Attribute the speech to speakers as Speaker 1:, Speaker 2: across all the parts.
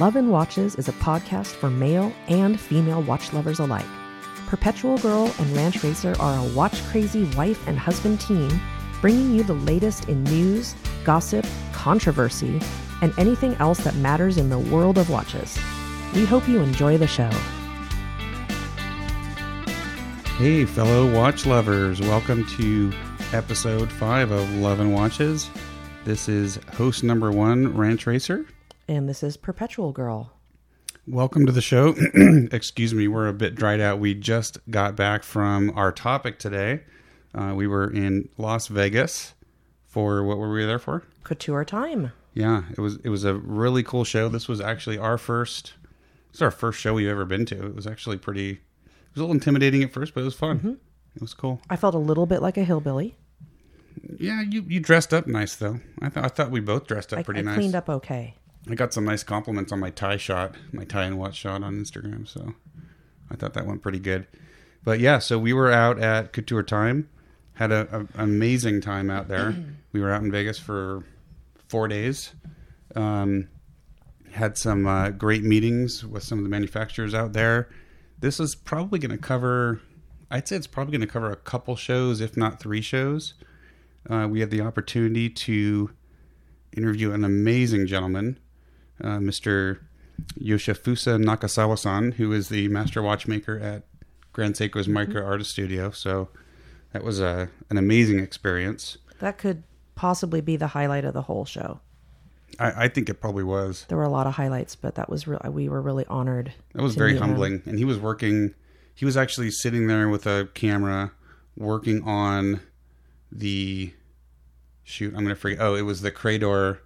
Speaker 1: Love and Watches is a podcast for male and female watch lovers alike. Perpetual Girl and Ranch Racer are a watch crazy wife and husband team bringing you the latest in news, gossip, controversy, and anything else that matters in the world of watches. We hope you enjoy the show.
Speaker 2: Hey, fellow watch lovers, welcome to episode five of Love and Watches. This is host number one, Ranch Racer.
Speaker 1: And this is Perpetual Girl.
Speaker 2: Welcome to the show. Excuse me, we're a bit dried out. We just got back from our topic today. Uh, we were in Las Vegas for what were we there for?
Speaker 1: Couture time.
Speaker 2: Yeah, it was it was a really cool show. This was actually our first. It's our first show we've ever been to. It was actually pretty. It was a little intimidating at first, but it was fun.
Speaker 1: Mm-hmm.
Speaker 2: It was cool.
Speaker 1: I felt a little bit like a hillbilly.
Speaker 2: Yeah, you you dressed up nice though. I thought I thought we both dressed up
Speaker 1: I,
Speaker 2: pretty
Speaker 1: I
Speaker 2: nice.
Speaker 1: cleaned up okay.
Speaker 2: I got some nice compliments on my tie shot, my tie and watch shot on Instagram. So I thought that went pretty good. But yeah, so we were out at Couture Time, had an amazing time out there. we were out in Vegas for four days. Um, had some uh, great meetings with some of the manufacturers out there. This is probably going to cover. I'd say it's probably going to cover a couple shows, if not three shows. Uh, we had the opportunity to interview an amazing gentleman, uh, Mr. Yoshifusa Nakazawa-san, who is the master watchmaker at Grand Seiko's Micro Artist Studio. So that was a an amazing experience.
Speaker 1: That could possibly be the highlight of the whole show.
Speaker 2: I, I think it probably was.
Speaker 1: There were a lot of highlights, but that was real. We were really honored.
Speaker 2: That was very
Speaker 1: meet him.
Speaker 2: humbling. And he was working. He was actually sitting there with a camera, working on the shoot. I'm going to forget. Oh, it was the Credor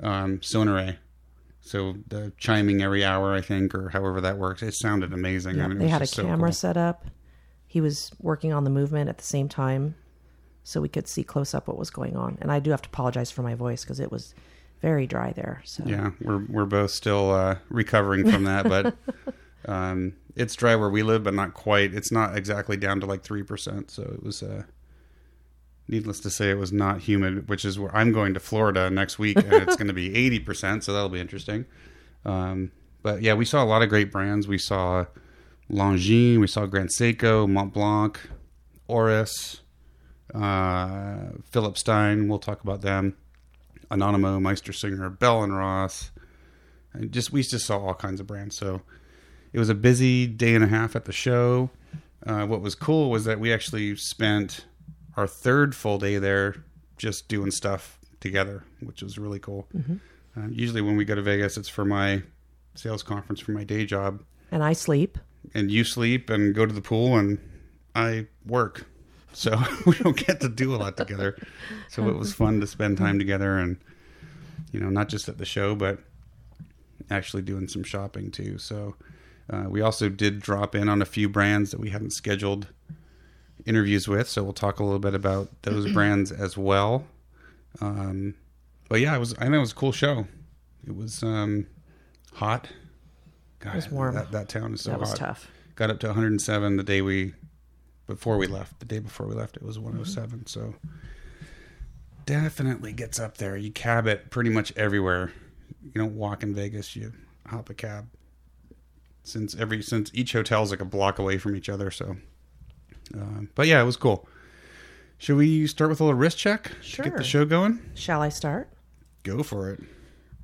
Speaker 2: um. So the chiming every hour, I think, or however that works. It sounded amazing.
Speaker 1: Yeah,
Speaker 2: I mean,
Speaker 1: they had a
Speaker 2: just so
Speaker 1: camera
Speaker 2: cool.
Speaker 1: set up. He was working on the movement at the same time, so we could see close up what was going on. And I do have to apologize for my voice because it was very dry there. So
Speaker 2: Yeah, we're we're both still uh, recovering from that, but um, it's dry where we live, but not quite. It's not exactly down to like three percent. So it was. Uh, needless to say, it was not humid, which is where I'm going to Florida next week, and it's going to be eighty percent. So that'll be interesting. Um, but yeah, we saw a lot of great brands. We saw Longines, we saw Grand Seiko, Mont Blanc, Oris, uh, Philip Stein. We'll talk about them. Anonimo, Meistersinger, Bell and Ross. And just we just saw all kinds of brands. So it was a busy day and a half at the show. Uh, what was cool was that we actually spent our third full day there just doing stuff together, which was really cool. Uh, usually when we go to Vegas, it's for my sales conference for my day job,
Speaker 1: and I sleep.
Speaker 2: and you sleep and go to the pool, and I work. So we don't get to do a lot together. So it was fun to spend time together, and you know, not just at the show, but actually doing some shopping too. So uh, we also did drop in on a few brands that we hadn't scheduled interviews with. So we'll talk a little bit about those brands as well. Um, but yeah, it was. I know it was a cool show. It was um, hot. God,
Speaker 1: was warm.
Speaker 2: That, that town is so
Speaker 1: that was
Speaker 2: hot.
Speaker 1: tough.
Speaker 2: Got up to 107 the day we before we left. The day before we left, it was 107. So definitely gets up there. You cab it pretty much everywhere. You don't walk in Vegas. You hop a cab. Since every since each hotel is like a block away from each other. So, um, but yeah, it was cool. Should we start with a little wrist check to get the show going?
Speaker 1: Shall I start?
Speaker 2: Go for it.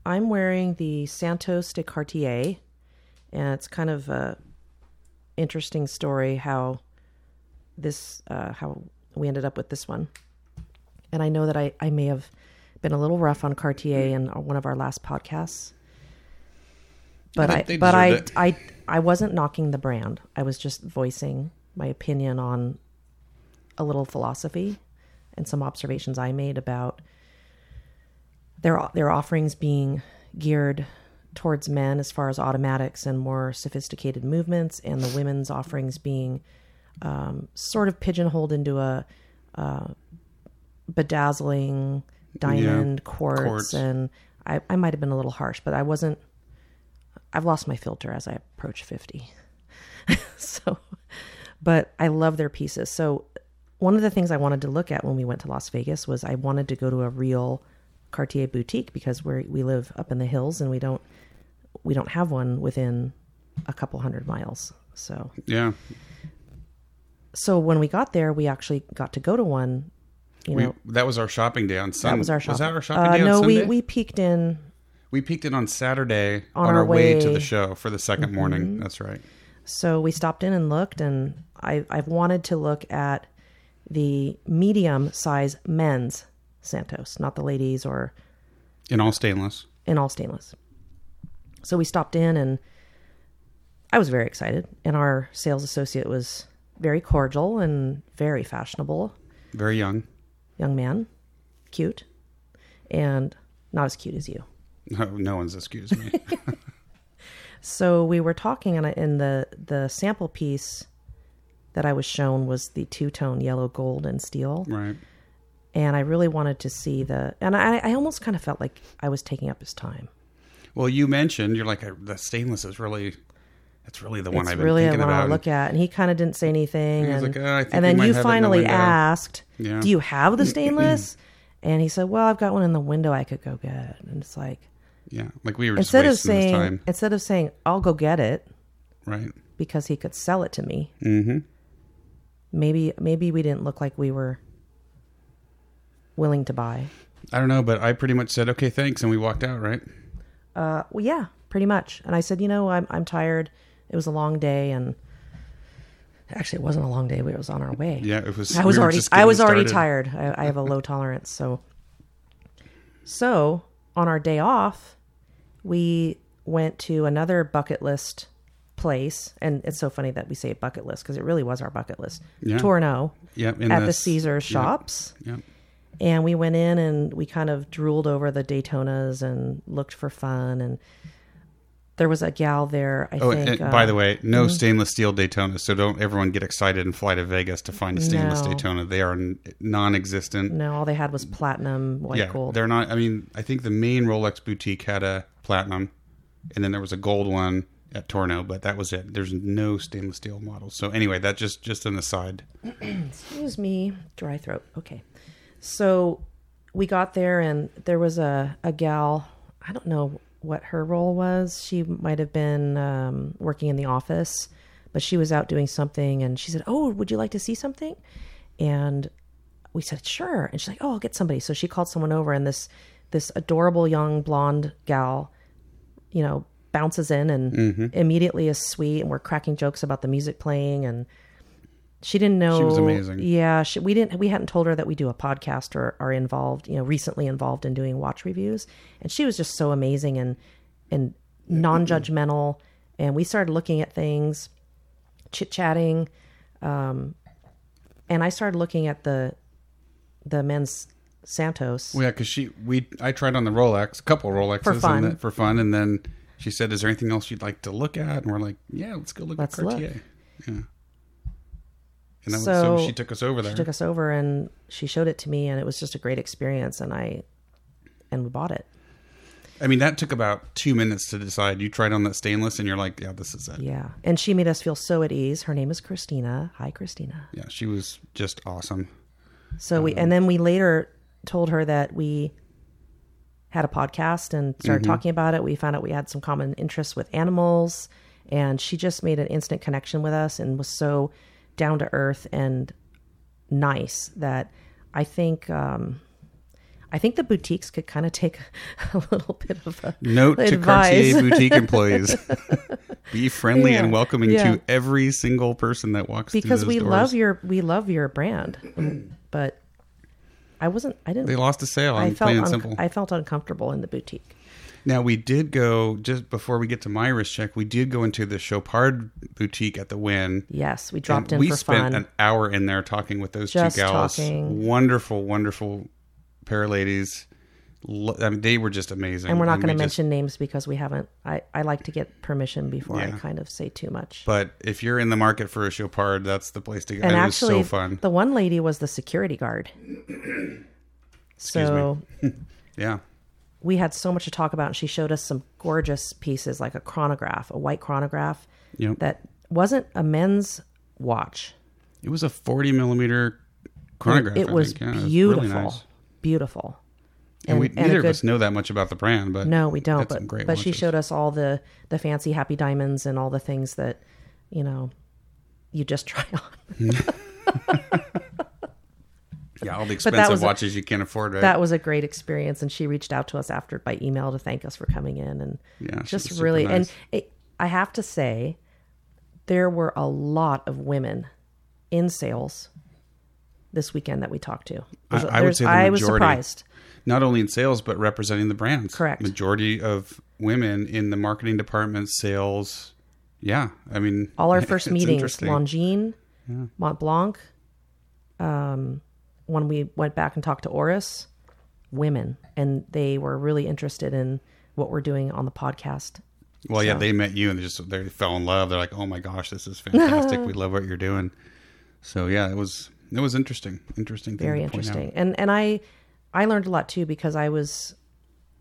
Speaker 1: I'm wearing the Santos de Cartier, and it's kind of a interesting story how this uh, how we ended up with this one. And I know that I, I may have been a little rough on Cartier in one of our last podcasts, but
Speaker 2: They-
Speaker 1: I but I. I I wasn't knocking the brand. I was just voicing my opinion on a little philosophy and some observations I made about their their offerings being geared towards men as far as automatics and more sophisticated movements, and the women's offerings being um, sort of pigeonholed into a uh, bedazzling diamond quartz,
Speaker 2: quartz.
Speaker 1: and I, I might have been a little harsh, but I wasn't. I've lost my filter as I approach fifty, so. But I love their pieces. So one of the things I wanted to look at when we went to Las Vegas was I wanted to go to a real Cartier boutique because we we live up in the hills and we don't we don't have one within a couple hundred miles. So
Speaker 2: Yeah.
Speaker 1: so when we got there, we actually got to go to one. You
Speaker 2: We,
Speaker 1: know,
Speaker 2: that was our shopping day on Sunday.
Speaker 1: that was our shopping.
Speaker 2: Was that our shopping
Speaker 1: uh,
Speaker 2: day on
Speaker 1: no,
Speaker 2: Sunday?
Speaker 1: we we peeked in.
Speaker 2: We peeked in on Saturday
Speaker 1: On
Speaker 2: on,
Speaker 1: our
Speaker 2: way, to
Speaker 1: way- Mm-hmm.
Speaker 2: the show for the 2nd morning. That's right.
Speaker 1: So we stopped in and looked, and I I've wanted to look at the medium size men's Santos, not the ladies or
Speaker 2: In all stainless.
Speaker 1: in all stainless. So we stopped in and I was very excited. And our sales associate was very cordial and very fashionable.
Speaker 2: Very young.
Speaker 1: Young man, cute, and not as cute as you.
Speaker 2: No, no one's excused me.
Speaker 1: So we were talking, and I- and the the sample piece that I was shown was the two tone yellow, gold, and steel.
Speaker 2: right.
Speaker 1: And I really wanted to see the, and I, I almost kind of felt like I was taking up his time.
Speaker 2: Well, you mentioned you're like the stainless is really that's really the one
Speaker 1: it's
Speaker 2: I've been
Speaker 1: really
Speaker 2: thinking
Speaker 1: I
Speaker 2: about.
Speaker 1: look at. And he kind of didn't say anything. And,
Speaker 2: like, "Oh,
Speaker 1: and then you
Speaker 2: have it in the
Speaker 1: finally asked,
Speaker 2: Yeah.
Speaker 1: "Do you have the stainless?" and he said, "Well, I've got one in the window. I could go get." And it's like
Speaker 2: yeah, like we were just
Speaker 1: instead of saying
Speaker 2: time,
Speaker 1: instead of saying I'll go get it
Speaker 2: right?
Speaker 1: because he could sell it to me.
Speaker 2: Mm-hmm.
Speaker 1: Maybe maybe we didn't look like we were willing to buy.
Speaker 2: I don't know, but I pretty much said okay, thanks, and we walked out. Right?
Speaker 1: Uh, well, yeah, pretty much. And I said, you know, I'm I'm tired. It was a long day, and actually, it wasn't a long day. We was on our way.
Speaker 2: Yeah, it was.
Speaker 1: I was
Speaker 2: we
Speaker 1: already I was already
Speaker 2: started.
Speaker 1: tired. I, I have a low tolerance, so so on our day off, we went to another bucket list place, and it's so funny that we say bucket list because it really was our bucket list.
Speaker 2: Yeah.
Speaker 1: Tourneau
Speaker 2: Yep, in
Speaker 1: at the
Speaker 2: this-
Speaker 1: Caesar
Speaker 2: yep,
Speaker 1: shops.
Speaker 2: Yep.
Speaker 1: And we went in and we kind of drooled over the Daytonas and looked for fun. And there was a gal there, I
Speaker 2: Oh,
Speaker 1: think.
Speaker 2: and by
Speaker 1: uh,
Speaker 2: the way, no stainless steel Daytona. So don't everyone get excited and fly to Vegas to find a stainless
Speaker 1: No.
Speaker 2: Daytona. They are non-existent.
Speaker 1: no, all they had was platinum white
Speaker 2: yeah,
Speaker 1: gold.
Speaker 2: they're not. I mean, I think the main Rolex boutique had a platinum, and then there was a gold one at Tourneau, but that was it. There's no stainless steel models. So anyway, that just just an aside.
Speaker 1: Excuse me, dry throat. Okay. So we got there and there was a, a gal, I don't know what her role was. She might have been um, working in the office, but she was out doing something and she said, Oh, would you like to see something? And we said, Sure. And she's like, Oh, I'll get somebody. So she called someone over and this this adorable young blonde gal, you know, bounces in and immediately is sweet and we're cracking jokes about the music playing and she didn't know
Speaker 2: She was amazing.
Speaker 1: yeah she, we didn't we hadn't told her that we do a podcast or are involved you know recently involved in doing watch reviews and she was just so amazing and and non-judgmental and we started looking at things chit-chatting um and i started looking at the the men's santos
Speaker 2: Well, yeah, because she we I tried on the Rolex, a couple Rolexes
Speaker 1: For fun.
Speaker 2: and that, for fun, and then she said, "Is there anything else you'd like to look at?" And we're like, "Yeah, let's go look
Speaker 1: Let's
Speaker 2: at
Speaker 1: look.
Speaker 2: Cartier." Yeah. And was,
Speaker 1: So,
Speaker 2: she took us over there.
Speaker 1: she took us over and she showed it to me and it was just a great experience and i and we bought it
Speaker 2: I mean, that took about two minutes to decide. You tried on that stainless, and you're like, "Yeah, this is it."
Speaker 1: yeah and she made us feel so at ease her name is christina hi christina
Speaker 2: Yeah, she was just awesome.
Speaker 1: So we, um, and then we later told her that we had a podcast and started mm-hmm. talking about it. We found out we had some common interests with animals, and she just made an instant connection with us and was so down to earth and nice that I think, um, I think the boutiques could kind of take a little bit of a
Speaker 2: Note to. Cartier boutique employees: be friendly and welcoming
Speaker 1: yeah.
Speaker 2: to every single person that walks
Speaker 1: because we
Speaker 2: doors.
Speaker 1: love your we love your brand, but I wasn't. I didn't.
Speaker 2: They lost a sale.
Speaker 1: I felt un-. I felt uncomfortable in the boutique.
Speaker 2: Now we did go just before we get to my wrist check. We did go into the Chopard boutique at the Wynn.
Speaker 1: Yes, we dropped in
Speaker 2: we
Speaker 1: for
Speaker 2: spent
Speaker 1: fun.
Speaker 2: an hour in there talking with those
Speaker 1: Just
Speaker 2: two gals.
Speaker 1: talking.
Speaker 2: Wonderful, wonderful pair of ladies. I mean, they were just amazing.
Speaker 1: and we're not going to
Speaker 2: just-
Speaker 1: mention names because we haven't. I, I like to get permission before I kind of say too much.
Speaker 2: But if you're in the market for a Chopard, that's the place to go.
Speaker 1: and
Speaker 2: it
Speaker 1: actually,
Speaker 2: was so fun.
Speaker 1: the one lady was the security guard. so
Speaker 2: Yeah.
Speaker 1: We had so much to talk about, and she showed us some gorgeous pieces, like a chronograph, a white chronograph
Speaker 2: Yep.
Speaker 1: that wasn't a men's watch.
Speaker 2: It was a 40 millimeter chronograph.
Speaker 1: it
Speaker 2: I
Speaker 1: was.
Speaker 2: Yeah, it really
Speaker 1: beautiful,
Speaker 2: nice.
Speaker 1: beautiful.
Speaker 2: And, we
Speaker 1: and
Speaker 2: neither
Speaker 1: a
Speaker 2: of us know that much about the brand, but
Speaker 1: No, we don't. But but she showed us all the the fancy happy diamonds and all the things that you know you just try on.
Speaker 2: yeah, all the
Speaker 1: that
Speaker 2: expensive
Speaker 1: was a-
Speaker 2: watches you can't afford. Right?
Speaker 1: That was a great experience, and she reached out to us after by email to thank us for coming in and
Speaker 2: Yeah,
Speaker 1: just really.
Speaker 2: nice.
Speaker 1: And it, I have to say, there were a lot of women in sales this weekend that we talked to.
Speaker 2: I-
Speaker 1: There's-
Speaker 2: I would say the
Speaker 1: I was surprised.
Speaker 2: not only in sales but representing the brands.
Speaker 1: Correct.
Speaker 2: Majority of women in the marketing department, sales. Yeah, I mean,
Speaker 1: All our first meetings. Longines, Mont Blanc. Um, when we went back and talked to Oris, women, and they were really interested in what we're doing on the podcast.
Speaker 2: Well, yeah, they met you and they just they fell in love. They're like, "Oh my gosh, this is fantastic. we love what you're doing." So yeah, it was it was interesting, interesting, thing
Speaker 1: Very
Speaker 2: to point out.
Speaker 1: interesting, and and I I learned a lot too because I was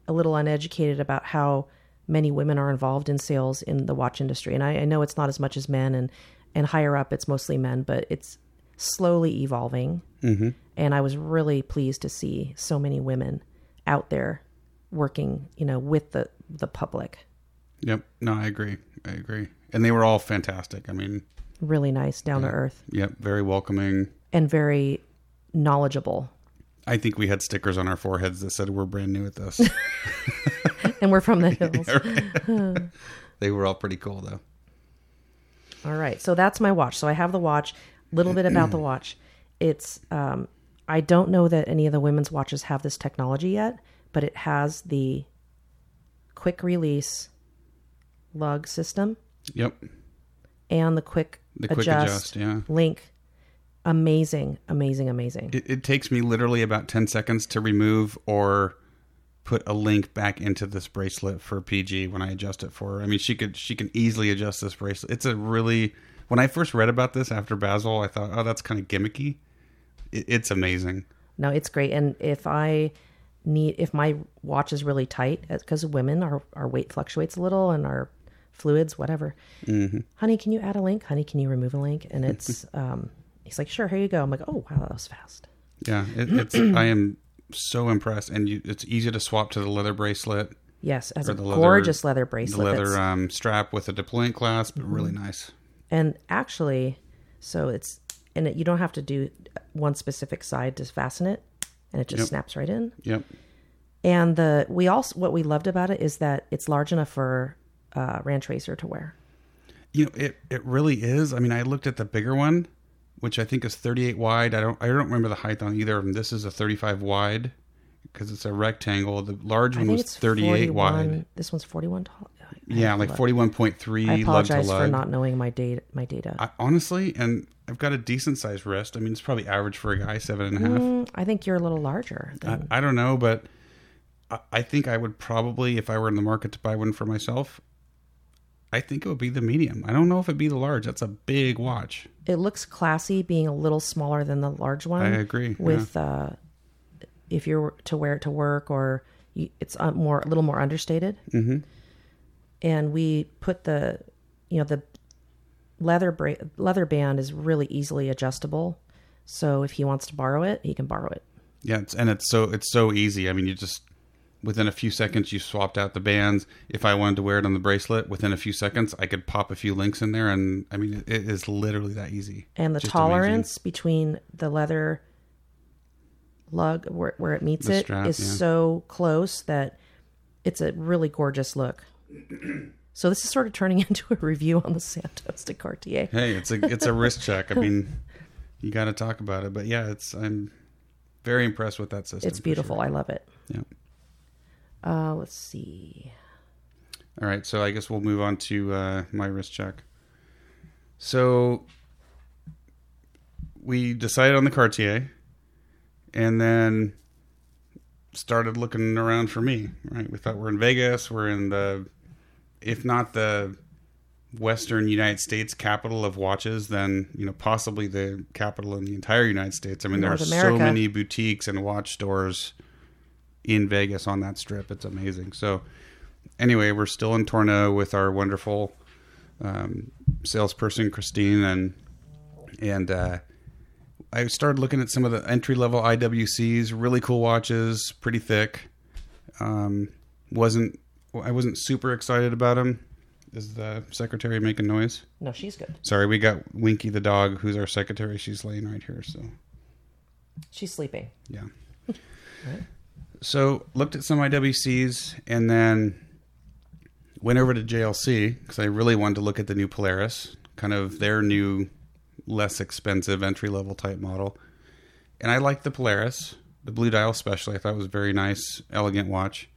Speaker 1: a little uneducated about how many women are involved in sales in the watch industry, and I, I know it's not as much as men, and and higher up it's mostly men, but it's slowly evolving. Mm-hmm. And I was really pleased to see so many women out there working, you know, with the the public.
Speaker 2: Yep. No, I agree. I agree. And they were all fantastic. I mean,
Speaker 1: Really nice, down to earth,
Speaker 2: yep, very welcoming.
Speaker 1: and very knowledgeable.
Speaker 2: I think we had stickers on our foreheads that said we're brand new at this.
Speaker 1: And we're from the hills.
Speaker 2: they were all pretty cool though.
Speaker 1: All right. So that's my watch. So I have the watch. Little bit about the watch. It's um I don't know that any of the women's watches have this technology yet, but it has the quick release lug system
Speaker 2: Yep.
Speaker 1: and the quick
Speaker 2: The quick
Speaker 1: adjust,
Speaker 2: adjust, yeah.
Speaker 1: link. Amazing, amazing, amazing.
Speaker 2: It, it takes me literally about 10 seconds to remove or put a link back into this bracelet for PG when I adjust it for her. I mean, she could she can easily adjust this bracelet. It's a really when I first read about this after Basel, I thought, "Oh, that's kind of gimmicky." It, it's amazing.
Speaker 1: No, it's great. And if I need, if my watch is really tight, because women, our, our weight fluctuates a little and our fluids, whatever.
Speaker 2: Mm-hmm.
Speaker 1: Honey, can you add a link? Honey, can you remove a link? And it's, um, he's like, sure, here you go. I'm like, oh, wow, that was fast.
Speaker 2: Yeah, it, it's I am so impressed and you, it's easy to swap to the leather bracelet,
Speaker 1: Yes, as a
Speaker 2: the leather-
Speaker 1: gorgeous leather
Speaker 2: the
Speaker 1: bracelet.
Speaker 2: leather um, strap with a deployant clasp, really nice.
Speaker 1: And actually, so it's, and it, you don't have to do one specific side to fasten it, and it just
Speaker 2: Yep.
Speaker 1: snaps right in.
Speaker 2: Yep.
Speaker 1: And the we also what we loved about it is that it's large enough for uh, Ranch Racer to wear.
Speaker 2: You know, it it really is. I mean, I looked at the bigger one, which I think is 38 wide. I don't I don't remember the height on either of them. This is a 35 wide because it's a rectangle. The large one was 38
Speaker 1: 41,
Speaker 2: wide.
Speaker 1: This one's 41 tall. I- I
Speaker 2: Yeah, like 41.3
Speaker 1: I
Speaker 2: lug to
Speaker 1: apologize for not knowing my data. My data.
Speaker 2: I, honestly, and I've got a decent sized wrist. I mean, it's probably average for a guy, seven and a half.
Speaker 1: Mm, I think you're a little larger.
Speaker 2: I,
Speaker 1: Than,
Speaker 2: I don't know, but I, I think I would probably, if I were in the market to buy one for myself, I think it would be the medium. I don't know if it'd be the large. That's a big watch.
Speaker 1: it looks classy, being a little smaller than the large one.
Speaker 2: I agree.
Speaker 1: With uh, if you're to wear it to work, or you, it's uh, more a little more understated.
Speaker 2: Mm-hmm.
Speaker 1: And we put the, you know, the leather bra- leather band is really easily adjustable. So if he wants to borrow it, he can borrow it.
Speaker 2: Yeah, it's, and it's so it's so easy. I mean, you just within a few seconds you swapped out the bands. If I wanted to wear it on the bracelet, within a few seconds I could pop a few links in there, and I mean, it is literally that easy.
Speaker 1: and the
Speaker 2: Just
Speaker 1: tolerance between the leather lug where, where it meets
Speaker 2: The
Speaker 1: it is
Speaker 2: strap, yeah.
Speaker 1: so close that it's a really gorgeous look so this is sort of turning into a review on the santos de cartier
Speaker 2: Hey, it's a it's a wrist check. I mean, you got to talk about it. But yeah, it's I'm very impressed with that system.
Speaker 1: it's beautiful
Speaker 2: sure.
Speaker 1: i love it
Speaker 2: Yeah.
Speaker 1: uh let's see
Speaker 2: All right, so I guess we'll move on to uh, my wrist check. So we decided on the Cartier, and then started looking around for me. Right, we thought we're in Vegas. We're in the, if not the Western United States capital of watches, then you know possibly the capital in the entire United States. I mean, there are
Speaker 1: North
Speaker 2: so many boutiques and watch stores in Vegas on that strip. It's amazing. So anyway, we're still in Tourneau with our wonderful um, salesperson Christine, and and uh, I started looking at some of the entry level IWCs, really cool watches, pretty thick. Um, wasn't I wasn't super excited about him. Is the secretary making noise?
Speaker 1: No, she's good.
Speaker 2: Sorry, we got Winky the dog, who's our secretary. She's laying right here. So
Speaker 1: She's sleeping.
Speaker 2: yeah. So looked at some IWCs and then went over to JLC because I really wanted to look at the new Polaris, kind of their new, less expensive entry level type model. And I liked the Polaris, the blue dial especially. I thought it was a very nice, elegant watch.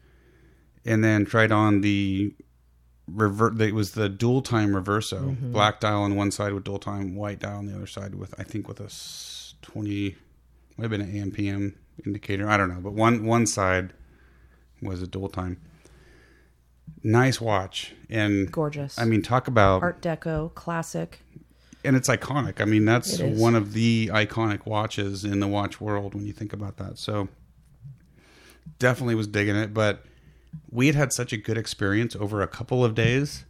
Speaker 2: And then tried on the revert. It was the dual time reverso, mm-hmm. black dial on one side with dual time, white dial on the other side with I think with a twenty, might have been an AM PM indicator. I don't know, but one one side was a dual time. Nice watch, and
Speaker 1: Gorgeous.
Speaker 2: I mean, talk about
Speaker 1: Art Deco, classic.
Speaker 2: and it's iconic. I mean, that's one of the iconic watches in the watch world when you think about that. So definitely was digging it, but we had had such a good experience over a couple of days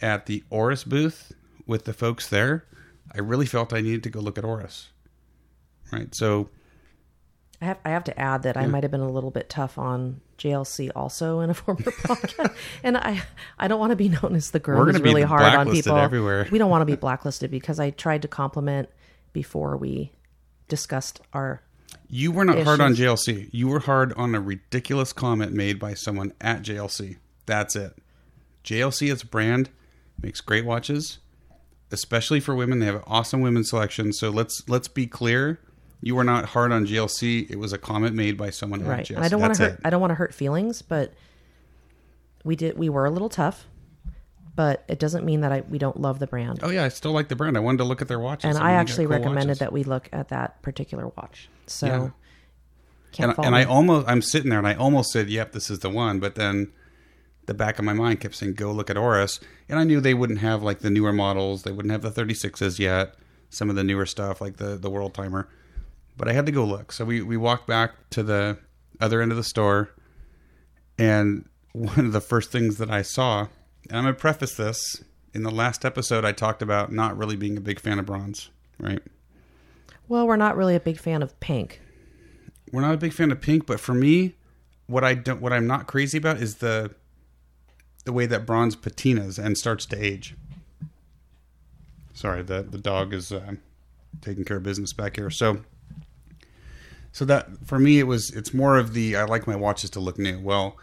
Speaker 2: at the Oris booth with the folks there. I really felt I needed to go look at Oris. Right. So
Speaker 1: I have I have to add that I might have been a little bit tough on JLC also in a former podcast, and I I don't want to be known as the girl who's really hard on people
Speaker 2: everywhere.
Speaker 1: We don't want to be blacklisted because I tried to compliment before we discussed our.
Speaker 2: You were not hard on JLC. You were hard on a ridiculous comment made by someone at JLC. That's it. JLC as a brand makes great watches, especially for women. They have an awesome women's selection. So let's let's be clear. You were not hard on JLC. It was a comment made by someone at
Speaker 1: Right,
Speaker 2: JLC.
Speaker 1: and I don't want to hurt.
Speaker 2: it.
Speaker 1: I don't want to hurt feelings, but we did. We were a little tough, but it doesn't mean that I we don't love the brand.
Speaker 2: Oh yeah, I still like the brand. I wanted to look at their watches.
Speaker 1: and I actually
Speaker 2: cool
Speaker 1: recommended
Speaker 2: watches.
Speaker 1: that we look at that particular watch. So
Speaker 2: Yeah.
Speaker 1: can't
Speaker 2: and, and. I almost I'm sitting there and I almost said, "Yep, this is the one," but then the back of my mind kept saying, "Go look at Oris," and I knew they wouldn't have like the newer models. They wouldn't have the 36s yet. Some of the newer stuff like the the World Timer, but I had to go look. So we we walked back to the other end of the store, and one of the first things that I saw, and I'm gonna preface this. In the last episode, I talked about not really being a big fan of bronze, right?
Speaker 1: well, we're not really a big fan of pink.
Speaker 2: we're not a big fan of pink, but for me, what I don't, what I'm not crazy about is the the way that bronze patinas and starts to age. Sorry, the the dog is uh, taking care of business back here. So, so that for me, it was it's more of the I like my watches to look new. Well,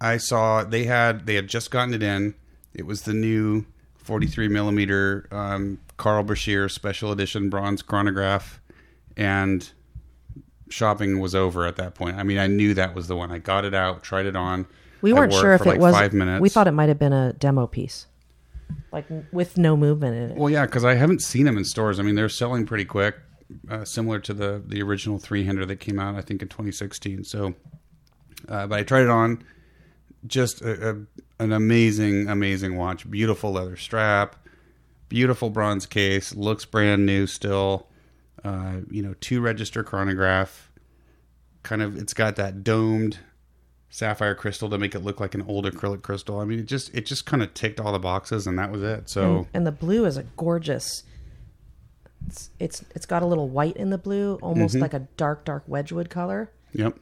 Speaker 2: I saw they had they had just gotten it in. It was the new 43 millimeter um, Carl Brashear special edition bronze chronograph, and shopping was over at that point. I mean, I knew that was the one. I got it out, tried it on.
Speaker 1: We weren't sure if
Speaker 2: for
Speaker 1: it was.
Speaker 2: five minutes.
Speaker 1: We thought it might have been a demo piece, like with no movement in it.
Speaker 2: Well, yeah, because I haven't seen them in stores. I mean, they're selling pretty quick, uh, similar to the the original 300 that came out, I think, in 2016. So, uh, but I tried it on. Just a, a, an amazing, amazing watch. Beautiful leather strap, beautiful bronze case. Looks brand new still. Uh, you know, two register chronograph. Kind of, it's got that domed sapphire crystal to make it look like an old acrylic crystal. I mean, it just it just kind of ticked all the boxes, and that was it. So.
Speaker 1: and, and the blue is a gorgeous. It's it's it's got a little white in the blue, almost
Speaker 2: Mm-hmm.
Speaker 1: like a dark dark Wedgwood color.
Speaker 2: Yep.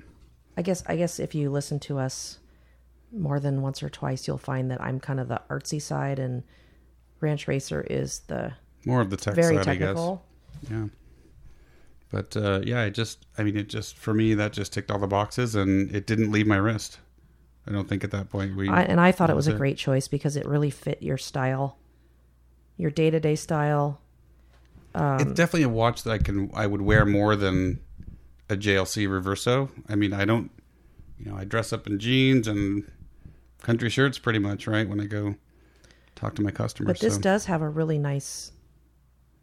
Speaker 1: I guess I guess if you listen to us more than once or twice, you'll find that I'm kind of the artsy side, and Ranch Racer is the
Speaker 2: More of the tech
Speaker 1: very
Speaker 2: side,
Speaker 1: technical.
Speaker 2: I guess. Yeah. But uh, yeah, it just, I mean, it just, for me, that just ticked all the boxes and it didn't leave my wrist. I don't think at that point we.
Speaker 1: I, and I thought it was a great choice because it really fit your style, your day to day style. Um,
Speaker 2: it's definitely a watch that I can, I would wear more than a JLC Reverso. I mean, I don't, you know, I dress up in jeans and country shirts pretty much, right? When I go talk to my customers.
Speaker 1: But this
Speaker 2: so
Speaker 1: does have a really nice.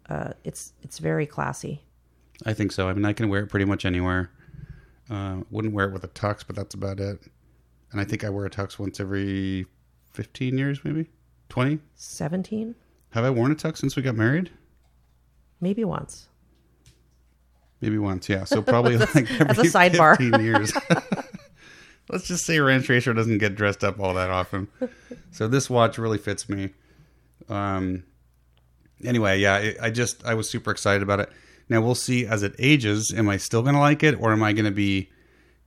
Speaker 1: Uh, it's it's very classy.
Speaker 2: I think so. I mean, I can wear it pretty much anywhere. Uh, wouldn't wear it with a tux, but that's about it. And I think I wear a tux once every 15 years, maybe 20.
Speaker 1: Seventeen,
Speaker 2: Have I worn a tux since we got married?
Speaker 1: maybe once.
Speaker 2: Maybe once, yeah. So probably like every
Speaker 1: As a sidebar.
Speaker 2: 15 years. Let's just say Ranch Racer doesn't get dressed up all that often. So this watch really fits me. Um. Anyway, yeah, it, I just I was super excited about it. Now we'll see as it ages. Am I still going to like it, or am I going to be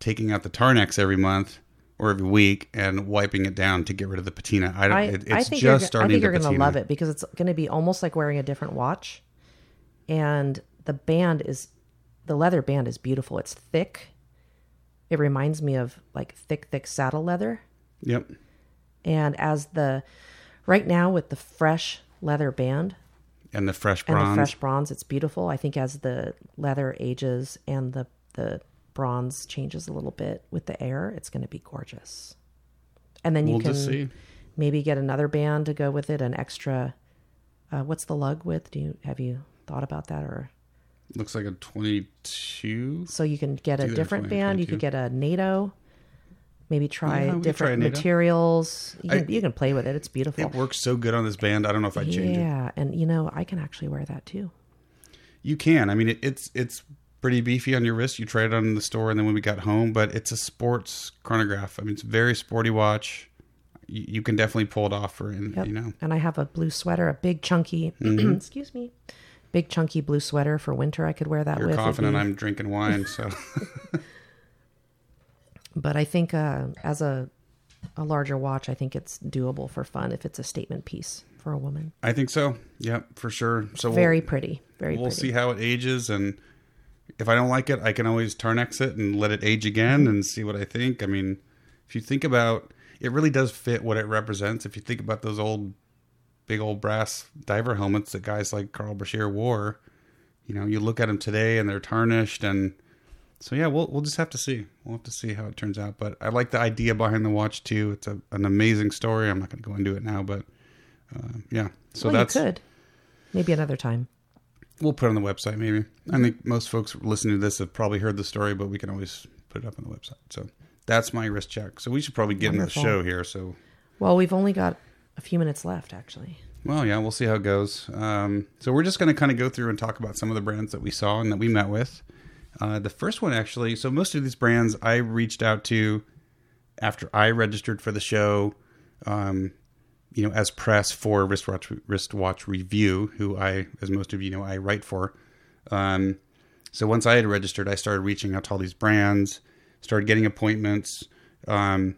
Speaker 2: taking out the Tarnex every month or every week and wiping it down to get rid of the patina. I don't.
Speaker 1: I,
Speaker 2: it, it's
Speaker 1: I think
Speaker 2: just
Speaker 1: you're,
Speaker 2: starting
Speaker 1: I think you're going to love it because it's going to be almost like wearing a different watch, and the band is the leather band is beautiful. It's thick. It reminds me of like thick, thick saddle leather.
Speaker 2: Yep.
Speaker 1: And as the right now with the fresh leather band
Speaker 2: And the fresh bronze, and
Speaker 1: the fresh bronze, it's beautiful. I think as the leather ages and the the bronze changes a little bit with the air, it's going to be gorgeous. And then you
Speaker 2: we'll
Speaker 1: can maybe get another band to go with it, an extra. Uh, what's the lug width? Do you have you thought about that, or
Speaker 2: Looks like a 22.
Speaker 1: so you can get a different
Speaker 2: 20,
Speaker 1: band? You could get a NATO. Maybe try
Speaker 2: Yeah,
Speaker 1: different
Speaker 2: try
Speaker 1: materials. You can,
Speaker 2: I-
Speaker 1: you can play with it. It's beautiful.
Speaker 2: It works so good on this band. I don't know if I'd change it.
Speaker 1: yeah, and you know I can actually wear that too.
Speaker 2: You can. I mean, it, it's it's pretty beefy on your wrist. You tried it on in the store, and then when we got home, but it's a sports chronograph. I mean, it's a very sporty watch. You, you can definitely pull it off for, in,
Speaker 1: Yep.
Speaker 2: you know.
Speaker 1: And I have a blue sweater, a big chunky.
Speaker 2: Mm-hmm.
Speaker 1: excuse me, big chunky blue sweater for winter. I could wear that
Speaker 2: You're
Speaker 1: with. It'd
Speaker 2: confident I'm drinking wine, so
Speaker 1: but I think uh, as a a larger watch, I think it's doable for fun if it's a statement piece for a woman.
Speaker 2: I think so. Yeah, for sure. So
Speaker 1: Very
Speaker 2: we'll,
Speaker 1: pretty, very
Speaker 2: we'll
Speaker 1: pretty.
Speaker 2: see how it ages, and if I don't like it, I can always Tarnex it and let it age again
Speaker 1: Mm-hmm.
Speaker 2: and see what I think. I mean, if you think about, it really does fit what it represents. If you think about those old, big old brass diver helmets that guys like Carl Brashear wore, you know, you look at them today and they're tarnished, and so yeah, we'll we'll just have to see. We'll have to see how it turns out. But I like the idea behind the watch too. It's a, an amazing story. I'm not going to go into it now, but uh, yeah. So
Speaker 1: well,
Speaker 2: that's
Speaker 1: you could maybe another time.
Speaker 2: We'll put it on the website, maybe. I think most folks listening to this have probably heard the story, but we can always put it up on the website. So that's my wrist check. So we should probably get
Speaker 1: Wonderful.
Speaker 2: into the show here. So,
Speaker 1: Well, we've only got a few minutes left, actually.
Speaker 2: well, yeah, we'll see how it goes. Um, so we're just going to kind of go through and talk about some of the brands that we saw and that we met with. Uh, the first one, actually, so most of these brands I reached out to after I registered for the show, um, you know, as press for wristwatch wristwatch review, who I, as most of you know, I write for. Um, so once I had registered, I started reaching out to all these brands, started getting appointments. Um,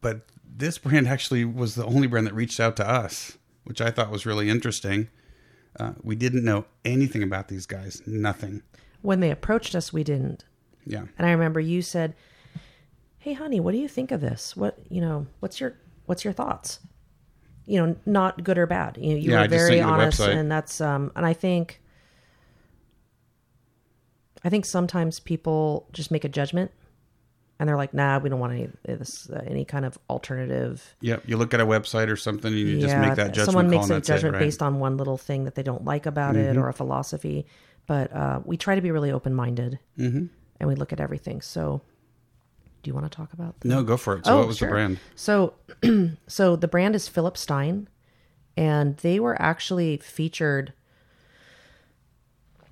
Speaker 2: but this brand actually was the only brand that reached out to us, which I thought was really interesting. Uh, we didn't know anything about these guys, nothing.
Speaker 1: When they approached us, we didn't.
Speaker 2: Yeah.
Speaker 1: And I remember you said, "Hey, honey, what do you think of this? What you know? What's your what's your thoughts? You know, not good or bad. You know, you
Speaker 2: Yeah,
Speaker 1: were very honest, and that's um. And I think, I think sometimes people just make a judgment, and they're like, "Nah, we don't want any this, uh, any kind of alternative."
Speaker 2: Yep. You look at a website or something, and you just make that judgment
Speaker 1: someone makes a judgment
Speaker 2: it, right? Mm-hmm.
Speaker 1: based on one little thing that they don't like about it or a philosophy. But uh, we try to be really open minded, mm-hmm. and we look at everything. So, do you want to talk about?
Speaker 2: No, go for it. So,
Speaker 1: Oh,
Speaker 2: what was
Speaker 1: sure.
Speaker 2: the brand?
Speaker 1: So, so the brand is Philip Stein, and they were actually featured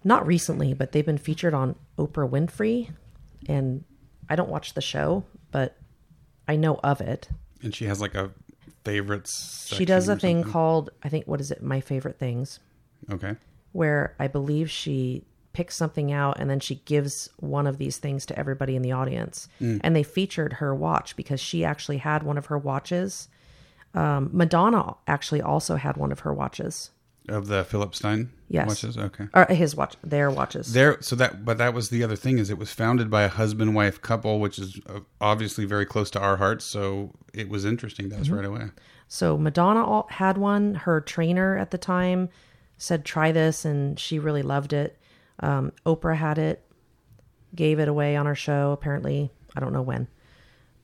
Speaker 1: not recently, but they've been featured on Oprah Winfrey. And I don't watch the show, but I know of it.
Speaker 2: And she has like a favorites.
Speaker 1: she does a thing called I think what is it? My favorite things,
Speaker 2: Okay.
Speaker 1: where I believe she picks something out and then she gives one of these things to everybody in the audience.
Speaker 2: Mm.
Speaker 1: And they featured her watch because she actually had one of her watches. Um, Madonna actually also had one of her watches.
Speaker 2: Of the Philip Stein
Speaker 1: Yes.
Speaker 2: watches. Okay.
Speaker 1: Or his watch, their watches.
Speaker 2: There, so that, but that was the other thing is it was founded by a husband wife couple, which is uh, obviously very close to our hearts. So it was interesting to us
Speaker 1: Mm-hmm.
Speaker 2: right away.
Speaker 1: So Madonna had one. Her trainer at the time said, "Try this," and she really loved it. Um, Oprah had it, gave it away on her show. Apparently, I don't know when,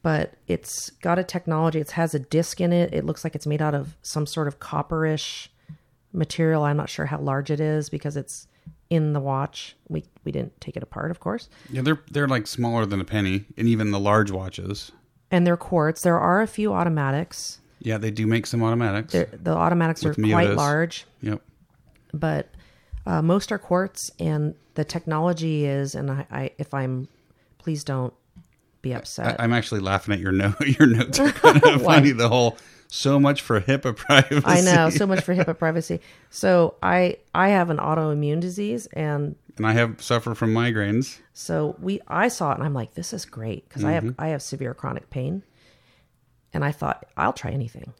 Speaker 1: but it's got a technology. It has a disc in it. It looks like it's made out of some sort of copperish material. I'm not sure how large it is because it's in the watch. We we didn't take it apart, of course.
Speaker 2: Yeah, they're they're like smaller than a penny, and even the large watches.
Speaker 1: And they're quartz. There are a few automatics.
Speaker 2: Yeah, they do make some automatics.
Speaker 1: They're, the automatics are quite large.
Speaker 2: Yep.
Speaker 1: but uh, most are quartz and the technology is and I, I if i'm please don't be upset
Speaker 2: I, I'm actually laughing at your note. Your notes are kind of funny. The whole so much for HIPAA privacy.
Speaker 1: I know so much for HIPAA privacy. So I I have an autoimmune disease, and
Speaker 2: and I have suffered from migraines.
Speaker 1: So we, I saw it, and I'm like, this is great because I have mm-hmm. I have severe chronic pain, and I thought I'll try anything.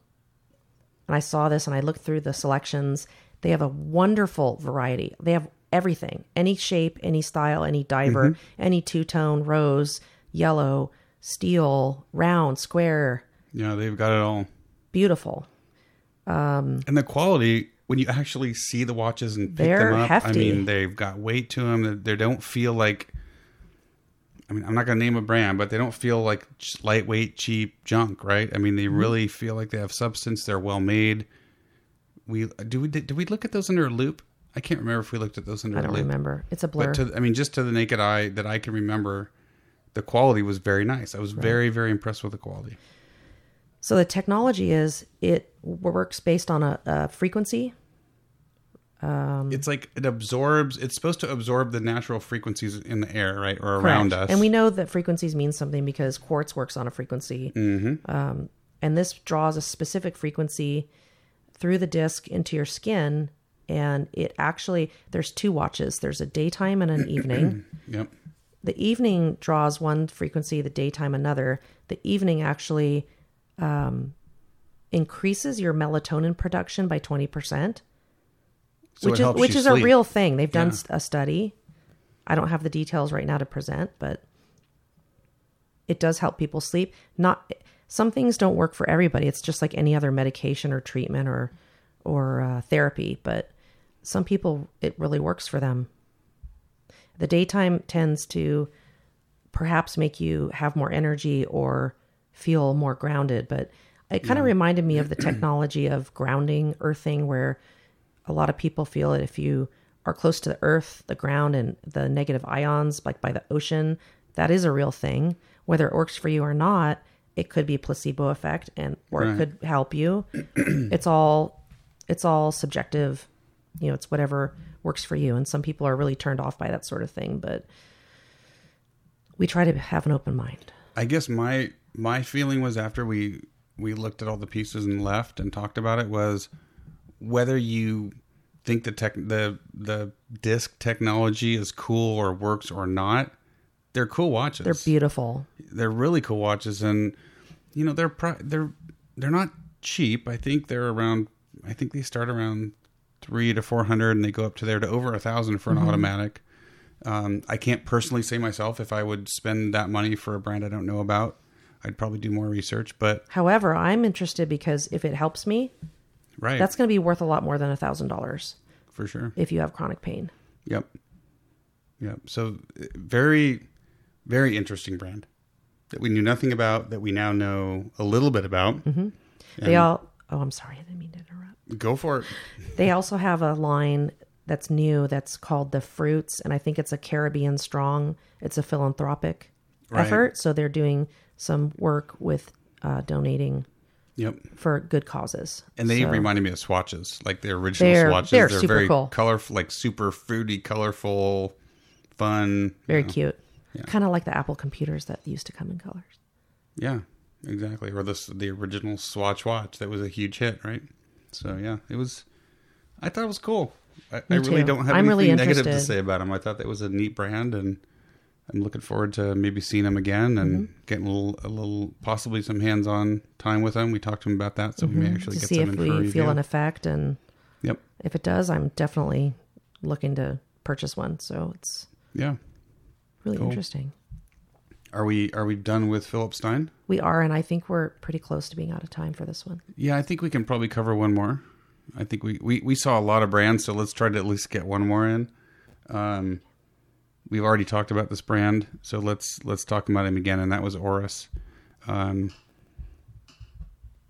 Speaker 1: And I saw this, and I looked through the selections. They have a wonderful variety. They have everything, any shape, any style, any diver, mm-hmm. any two tone, rose, yellow, steel, round, square,
Speaker 2: Yeah, they've got it all.
Speaker 1: Beautiful.
Speaker 2: And the quality, when you actually see the watches and pick them up,
Speaker 1: hefty.
Speaker 2: I mean, they've got weight to them. They, don't feel like. I mean, I'm not going to name a brand, but they don't feel like lightweight, cheap junk, right? I mean, they
Speaker 1: Mm-hmm.
Speaker 2: really feel like they have substance. They're well made. We do we did, we look at those under a loupe? I can't remember if we looked at those under
Speaker 1: I don't remember. It's a blur.
Speaker 2: But to, I mean, just to the naked eye that I can remember, the quality was very nice. I was very, very impressed with the quality.
Speaker 1: So the technology is it works based on a, a frequency.
Speaker 2: it's like it absorbs. It's supposed to absorb the natural frequencies in the air, right, or around
Speaker 1: Correct.
Speaker 2: us.
Speaker 1: And we know that frequencies mean something because quartz works on a frequency. Mm-hmm. Um, and this draws a specific frequency through the disc into your skin. And it actually, there's two watches there's a daytime and an evening.
Speaker 2: Yep.
Speaker 1: the evening draws one frequency, the daytime another. The evening actually um, increases your melatonin production by 20%,
Speaker 2: So
Speaker 1: which is, which is a real thing. They've done
Speaker 2: Yeah.
Speaker 1: a study. I don't have the details right now to present, but it does help people sleep. Not some things don't work for everybody. It's just like any other medication or treatment or or uh, therapy, but some people it really works for them. The daytime tends to perhaps make you have more energy or feel more grounded, but it kind of reminded me of the technology of grounding, earthing, where a lot of people feel that if you are close to the earth, the ground, and the negative ions, like by the ocean, that is a real thing. Whether it works for you or not, it could be a placebo effect, and or it could help you. it's all it's all subjective. You know, it's whatever works for you. And some people are really turned off by that sort of thing, but we try to have an open mind.
Speaker 2: I guess my my feeling was after we we looked at all the pieces and left and talked about it was whether you think the tech the the disc technology is cool or works or not. They're cool watches.
Speaker 1: They're beautiful.
Speaker 2: they're really cool watches and you know they're they're they're not cheap i think they're around i think they start around three to four hundred and they go up to there to over a thousand for an automatic um, i can't personally say myself if i would spend that money for a brand i don't know about i'd probably do more research but
Speaker 1: However, I'm interested because if it helps me,
Speaker 2: right
Speaker 1: that's going to be worth a lot more than a thousand dollars
Speaker 2: for sure
Speaker 1: if you have chronic pain.
Speaker 2: yep yep so very very interesting brand that we knew nothing about that we now know a little bit about mm-hmm.
Speaker 1: They all. Oh, I'm sorry. I didn't mean to interrupt.
Speaker 2: go for it
Speaker 1: They also have a line that's new that's called the Fruits, and I think it's a Caribbean Strong. It's a philanthropic
Speaker 2: Right.
Speaker 1: effort, so they're doing some work with uh, donating
Speaker 2: yep
Speaker 1: for good causes.
Speaker 2: And they
Speaker 1: So-
Speaker 2: reminded me of swatches, like the original
Speaker 1: They're-
Speaker 2: swatches.
Speaker 1: they're super
Speaker 2: very
Speaker 1: cool.
Speaker 2: colorful, like super fruity, colorful, fun.
Speaker 1: very
Speaker 2: you know.
Speaker 1: cute, kind of like the Apple computers that used to come in colors.
Speaker 2: Yeah, exactly. Or this the original Swatch watch that was a huge hit, right? So yeah, it was. I thought it was cool. I, I really don't have
Speaker 1: I'm
Speaker 2: anything
Speaker 1: really
Speaker 2: negative to say about them. I thought that was a neat brand, and I'm looking forward to maybe seeing them again and
Speaker 1: Mm-hmm.
Speaker 2: getting a little, a little, possibly some hands-on time with them. We talked to them about that, so we may actually
Speaker 1: Mm-hmm. to
Speaker 2: get
Speaker 1: see
Speaker 2: some
Speaker 1: if
Speaker 2: in for a
Speaker 1: we feel
Speaker 2: review.
Speaker 1: an effect, and
Speaker 2: Yep.
Speaker 1: if it does, I'm definitely looking to purchase one. So it's
Speaker 2: Yeah.
Speaker 1: really
Speaker 2: Cool.
Speaker 1: interesting.
Speaker 2: Are we are we done with Philip Stein?
Speaker 1: We are, and I think we're pretty close to being out of time for this one.
Speaker 2: Yeah, I think we can probably cover one more. I think we, we, we saw a lot of brands, so let's try to at least get one more in. Um, we've already talked about this brand, so let's let's talk about him again, and that was Oris. Um,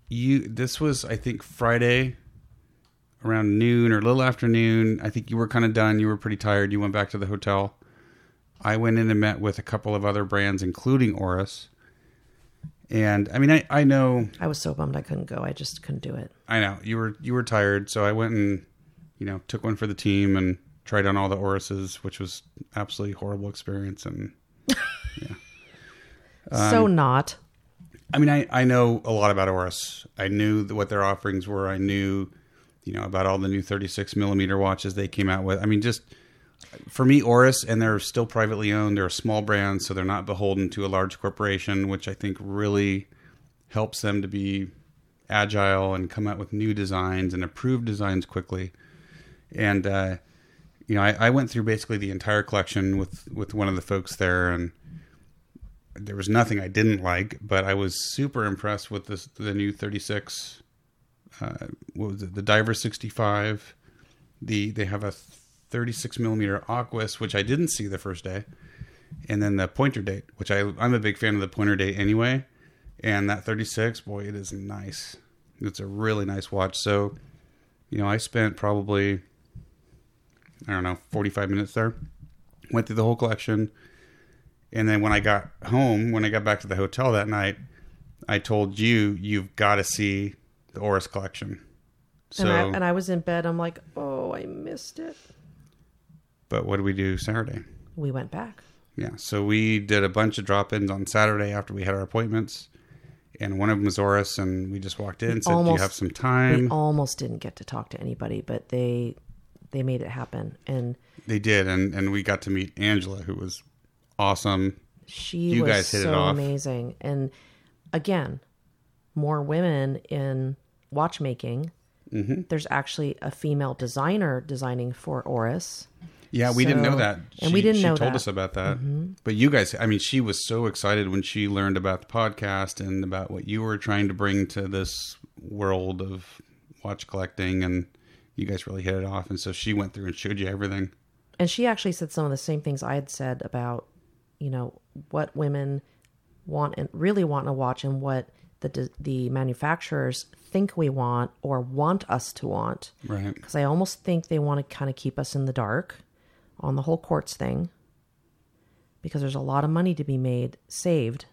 Speaker 2: you this was I think Friday around noon or a little afternoon. I think you were kind of done. You were pretty tired. You went back to the hotel. I went in and met with a couple of other brands, including Oris. And I mean, I, I know
Speaker 1: I was so bummed I couldn't go. I just couldn't do it.
Speaker 2: I know you were you were tired, so I went and you know took one for the team and tried on all the Orises, which was absolutely horrible experience. And Um,
Speaker 1: so not.
Speaker 2: I mean, I I know a lot about Oris. I knew what their offerings were. I knew you know about all the new 36 millimeter watches they came out with. I mean, just for me, Oris, and they're still privately owned. They're a small brand, so they're not beholden to a large corporation, which I think really helps them to be agile and come out with new designs and improve designs quickly. And uh, you know, I, I went through basically the entire collection with with one of the folks there, and there was nothing I didn't like, but I was super impressed with this the new 36. Uh, what was it? The Diver 65. The they have a 36 millimeter Aquis, which I didn't see the first day, and then the pointer date, which I I'm a big fan of the pointer date anyway, and that 36, boy, it is nice. It's a really nice watch. So, you know, I spent probably I don't know 45 minutes there, went through the whole collection, and then when I got home, when I got back to the hotel that night, I told you you've got to see the Oris collection. So,
Speaker 1: and, I, and I was in bed. I'm like, oh, I missed it.
Speaker 2: but what did we do Saturday?
Speaker 1: We went back.
Speaker 2: Yeah, so we did a bunch of drop-ins on Saturday after we had our appointments, and one of them was Oris, and we just walked in and said, "Do you have some time?
Speaker 1: We almost didn't get to talk to anybody, but they they made it happen, and
Speaker 2: They did, and and we got to meet Angela, who was awesome.
Speaker 1: she
Speaker 2: You
Speaker 1: was
Speaker 2: guys hit it off.
Speaker 1: amazing. And again, more women in watchmaking.
Speaker 2: Mm-hmm.
Speaker 1: There's actually a female designer designing for Oris.
Speaker 2: Yeah, we didn't know
Speaker 1: So-
Speaker 2: that,
Speaker 1: and we didn't
Speaker 2: she
Speaker 1: know
Speaker 2: told
Speaker 1: that.
Speaker 2: us about that. But you guys, I mean, she was so excited when she learned about the podcast and about what you were trying to bring to this world of watch collecting, and you guys really hit it off. And so she went through and showed you everything.
Speaker 1: and she actually said some of the same things I had said about, you know, what women want and really want to watch and what the the manufacturers think we want or want us to want.
Speaker 2: Right.
Speaker 1: Because I almost think they want to kind of keep us in the dark on the whole quartz thing. Because there's a lot of money to be made, saved,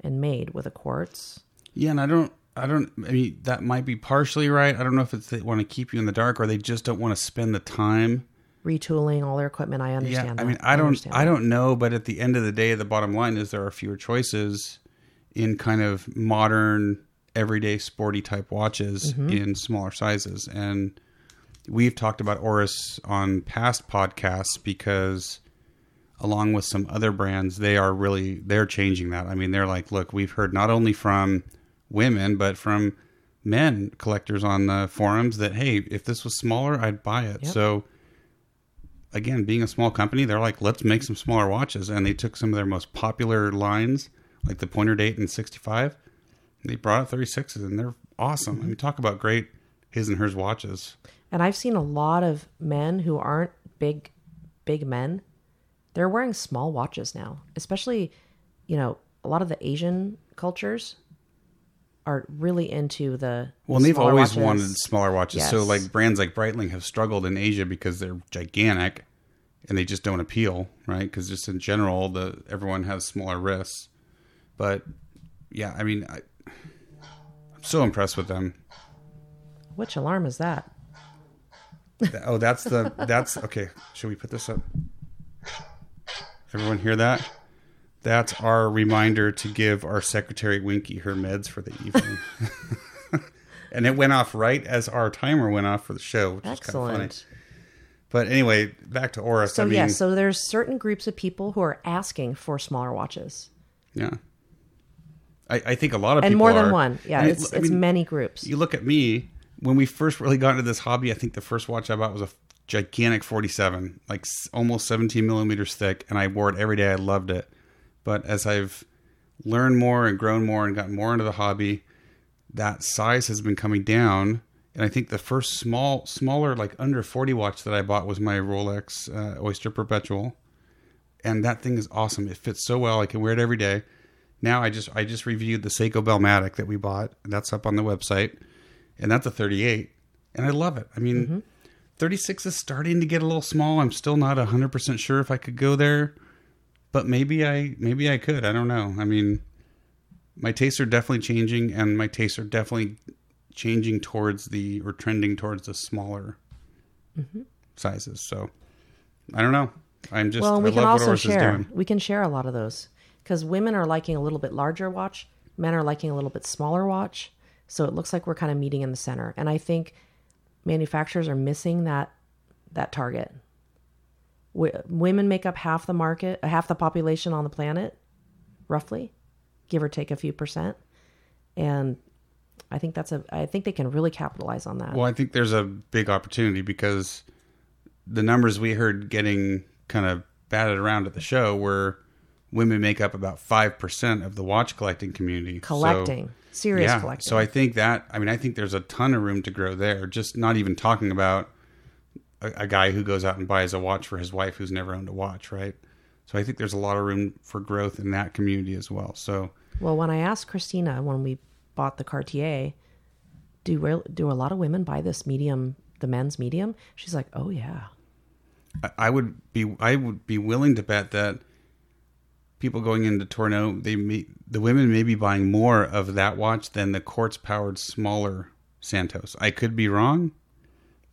Speaker 1: and made with a quartz.
Speaker 2: Yeah, and I don't, I don't. I mean, that might be partially right. I don't know if it's they want to keep you in the dark or they just don't want to spend the time.
Speaker 1: Retooling all their equipment, I understand.
Speaker 2: Yeah, I mean, I don't, I don't know, but at the end of the day, the bottom line is there are fewer choices in kind of modern, everyday, sporty type watches
Speaker 1: Mm-hmm.
Speaker 2: in smaller sizes, and we've talked about Oris on past podcasts because along with some other brands they are really they're changing that i mean they're like look we've heard not only from women but from men collectors on the forums that hey if this was smaller i'd buy it.
Speaker 1: Yep.
Speaker 2: so again being a small company they're like let's make some smaller watches. And they took some of their most popular lines like the pointer date and 65 they brought out 36s and they're awesome. I mm-hmm. mean talk about great his and hers watches.
Speaker 1: And I've seen a lot of men who aren't big, big men. They're wearing small watches now, especially, you know, a lot of the Asian cultures are really into the.
Speaker 2: Well, they've always
Speaker 1: watches.
Speaker 2: wanted smaller watches. So, like brands like Breitling have struggled in Asia because they're gigantic, and they just don't appeal, right? Because just in general, the everyone has smaller wrists. But yeah, I mean, I, I'm so impressed with them.
Speaker 1: Which alarm is that?
Speaker 2: Oh, that's the that's okay. Should we put this up? Everyone hear that? That's our reminder to give our secretary Winky her meds for the evening. and it went off right as our timer went off for the show, which is kind of funny.
Speaker 1: Excellent.
Speaker 2: But anyway, back to Oris.
Speaker 1: So
Speaker 2: I mean,
Speaker 1: yeah, so there's certain groups of people who are asking for smaller watches,
Speaker 2: yeah. I, I think a lot of people.
Speaker 1: and more than
Speaker 2: are.
Speaker 1: one. Yeah,
Speaker 2: And
Speaker 1: it's
Speaker 2: mean,
Speaker 1: many groups.
Speaker 2: You look at me when we first really got into this hobby. I think the first watch I bought was a gigantic 47, like almost 17 millimeters thick, and I wore it every day. I loved it. But as I've learned more and grown more and gotten more into the hobby, that size has been coming down. And I think the first small, smaller, like under 40 watch that I bought was my Rolex uh, Oyster Perpetual, and that thing is awesome. It fits so well. I can wear it every day. Now I just I just reviewed the Seiko Belmatic that we bought. That's up on the website, and that's a 38, and I love it. I mean, 36 is starting to get a little small. I'm still not 100 percent sure if I could go there, but maybe I maybe I could. I don't know. I mean, my tastes are definitely changing, and my tastes are definitely changing towards the or trending towards the smaller mm-hmm. sizes. So I don't know. I'm just
Speaker 1: well, and
Speaker 2: I
Speaker 1: we can also share. We can share a lot of those because women are liking a little bit larger watch, men are liking a little bit smaller watch. So it looks like we're kind of meeting in the center, and I think manufacturers are missing that that target. W- women make up half the market, half the population on the planet, roughly, give or take a few percent. And I think that's a. I think they can really capitalize on that.
Speaker 2: Well, I think there's a big opportunity because the numbers we heard getting kind of batted around at the show were women make up about 5% of the watch collecting community.
Speaker 1: collecting, serious
Speaker 2: yeah.
Speaker 1: collecting.
Speaker 2: So I think that, I mean, I think there's a ton of room to grow there. Just not even talking about a, a guy who goes out and buys a watch for his wife who's never owned a watch, right? So I think there's a lot of room for growth in that community as well. So
Speaker 1: Well, when I asked Christina when we bought the Cartier, do do a lot of women buy this medium, the men's medium? She's like, oh yeah,
Speaker 2: I- I would be I would be willing to bet that people going into Tourneau, they may, the women may be buying more of that watch than the quartz powered smaller Santos. I could be wrong,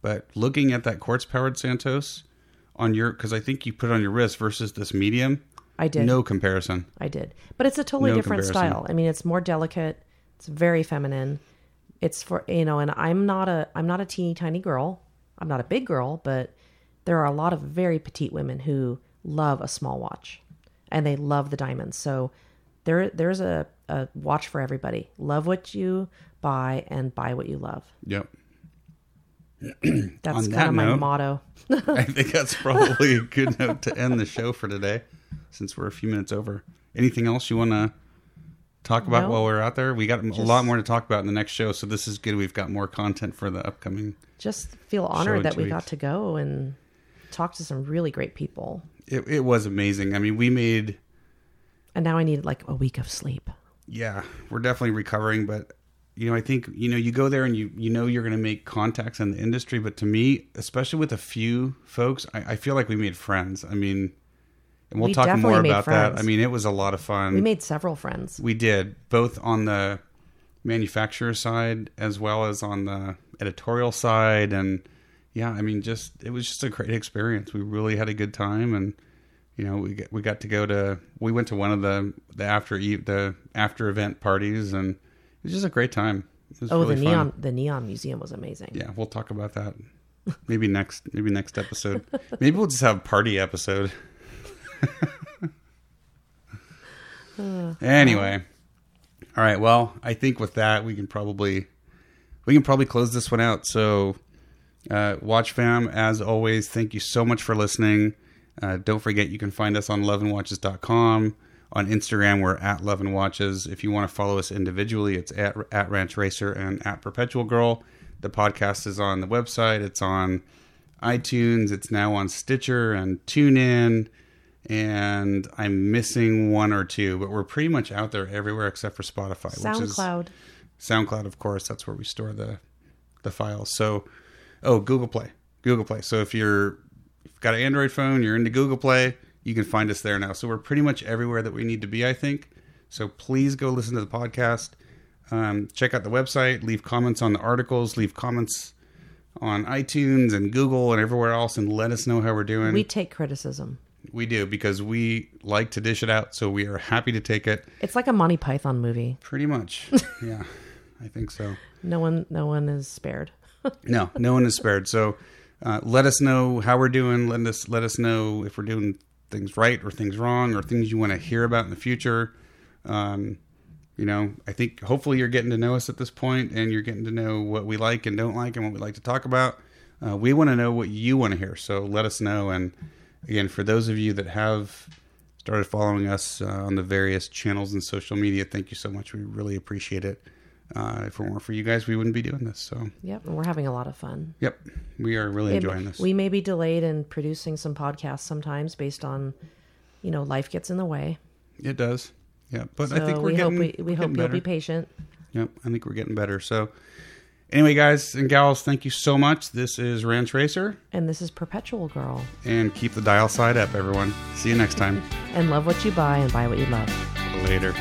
Speaker 2: but looking at that quartz powered Santos on your because I think you put it on your wrist versus this medium,
Speaker 1: I did.
Speaker 2: no comparison.
Speaker 1: I did. But it's a totally
Speaker 2: No
Speaker 1: different
Speaker 2: comparison.
Speaker 1: style. I mean, it's more delicate. It's very feminine. It's for you know, and I'm not a I'm not a teeny tiny girl. I'm not a big girl, but there are a lot of very petite women who love a small watch, and they love the diamonds. So there there's a, a watch for everybody. Love what you buy and buy what you love.
Speaker 2: Yep.
Speaker 1: That's kind of my
Speaker 2: note-
Speaker 1: motto.
Speaker 2: I think that's probably a good note to end the show for today, since we're a few minutes over. Anything else you want to talk about
Speaker 1: No.
Speaker 2: while we're out there? We got a lot more to talk about in the next show, so this is good. We've got more content for the upcoming.
Speaker 1: Just feel honored that we
Speaker 2: tweet.
Speaker 1: got to go and talk to some really great people.
Speaker 2: It, it was amazing. I mean, we made
Speaker 1: And now I need like a week of sleep.
Speaker 2: yeah, we're definitely recovering, but you know, I think you know, you go there and you you know you're going to make contacts in the industry, but to me, especially with a few folks, I, I feel like we made friends. I mean, and we'll
Speaker 1: We
Speaker 2: talk more about that. I mean, it was a lot of fun.
Speaker 1: We made several friends.
Speaker 2: We did both on the manufacturer side as well as on the editorial side, and yeah, I mean, just it was just a great experience. We really had a good time, and you know, we got, we got to go to we went to one of the the after the after event parties, and was just a great time. It was
Speaker 1: Oh,
Speaker 2: really
Speaker 1: the
Speaker 2: fun.
Speaker 1: neon the neon museum was amazing.
Speaker 2: Yeah, we'll talk about that. Maybe next, maybe next episode. Maybe we'll just have a party episode. anyway, all right. Well, I think with that we can probably we can probably close this one out. So, uh, Watch Fam, as always, thank you so much for listening. Uh, don't forget you can find us on loveandwatches.com. On Instagram, we're at Love and Watches. If you want to follow us individually, it's at, at Ranch Racer and at Perpetual Girl. The podcast is on the website. It's on iTunes. It's now on Stitcher and TuneIn. And I'm missing one or two, but we're pretty much out there everywhere except for Spotify. Which is,
Speaker 1: SoundCloud.
Speaker 2: SoundCloud, of course, that's where we store the the files. So, oh, Google Play, Google Play. So if you're if you've got an Android phone, you're into Google Play, you can find us there now. So we're pretty much everywhere that we need to be, I think. So please go listen to the podcast. Um, check out the website. Leave comments on the articles. Leave comments on iTunes and Google and everywhere else, and let us know how we're doing.
Speaker 1: We take criticism.
Speaker 2: we do because we like to dish it out. So we are happy to take it.
Speaker 1: It's like a Monty Python movie.
Speaker 2: Pretty much, yeah, I think so.
Speaker 1: No one no one is spared.
Speaker 2: No, no one is spared. So uh, let us know how we're doing. Let us let us know if we're doing things right or things wrong or things you want to hear about in the future. Um, you know, I think hopefully you're getting to know us at this point and you're getting to know what we like and don't like and what we like to talk about. Uh, we want to know what you want to hear. So let us know. And again, for those of you that have started following us uh, on the various channels and social media, thank you so much. We really appreciate it. Uh, if it weren't for you guys, we wouldn't be doing this. So,
Speaker 1: Yep, we're having a lot of fun.
Speaker 2: Yep, we are really
Speaker 1: It-
Speaker 2: enjoying this.
Speaker 1: We may be delayed in producing some podcasts sometimes based on, you know, life gets in the way.
Speaker 2: it does. Yeah, but
Speaker 1: So
Speaker 2: I think we're
Speaker 1: we
Speaker 2: getting.
Speaker 1: hope we,
Speaker 2: we're
Speaker 1: hope you'll
Speaker 2: better.
Speaker 1: be patient.
Speaker 2: Yep, I think we're getting better. So, anyway, guys and gals, thank you so much. This is Ranch Racer,
Speaker 1: And this is Perpetual Girl.
Speaker 2: and keep the dial side up, everyone. See you next time.
Speaker 1: And love what you buy and buy what you love.
Speaker 2: Later.